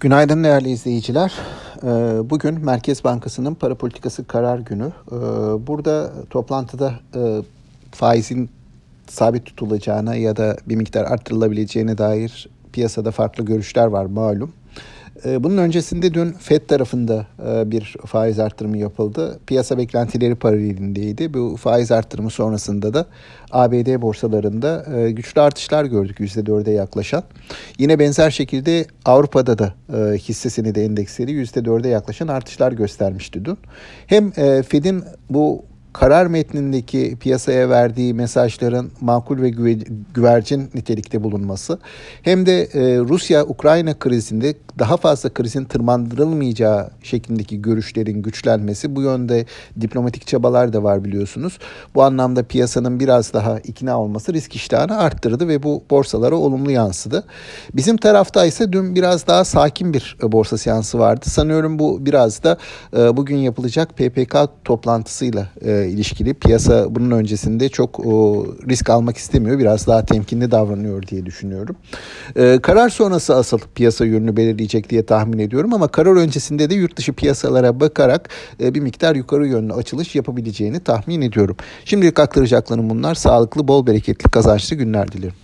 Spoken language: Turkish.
Günaydın değerli izleyiciler. Ee, bugün Merkez Bankası'nın para politikası karar günü. Ee, burada toplantıda e, faizin sabit tutulacağına ya da bir miktar arttırılabileceğine dair piyasada farklı görüşler var malum. Ee, bunun öncesinde dün FED tarafında e, bir faiz arttırımı yapıldı. Piyasa beklentileri paralelindeydi. Bu faiz arttırımı sonrasında da ABD borsalarında e, güçlü artışlar gördük %4'e yaklaşan. Yine benzer şekilde Avrupa'da da e, hisse senedi endeksleri %4'e yaklaşan artışlar göstermişti dün. Hem Fed'in bu karar metnindeki piyasaya verdiği mesajların makul ve güvercin nitelikte bulunması hem de e, Rusya-Ukrayna krizinde daha fazla krizin tırmandırılmayacağı şeklindeki görüşlerin güçlenmesi bu yönde diplomatik çabalar da var biliyorsunuz. Bu anlamda piyasanın biraz daha ikna olması risk iştahını arttırdı ve bu borsalara olumlu yansıdı. Bizim tarafta ise dün biraz daha sakin bir borsa seansı vardı. Sanıyorum bu biraz da e, bugün yapılacak PPK toplantısıyla e, ilişkili. Piyasa bunun öncesinde çok risk almak istemiyor. Biraz daha temkinli davranıyor diye düşünüyorum. E, karar sonrası asıl piyasa yönünü belirleyecek diye tahmin ediyorum ama karar öncesinde de yurt dışı piyasalara bakarak e, bir miktar yukarı yönlü açılış yapabileceğini tahmin ediyorum. Şimdilik aktaracaklarım bunlar. Sağlıklı, bol bereketli, kazançlı günler dilerim.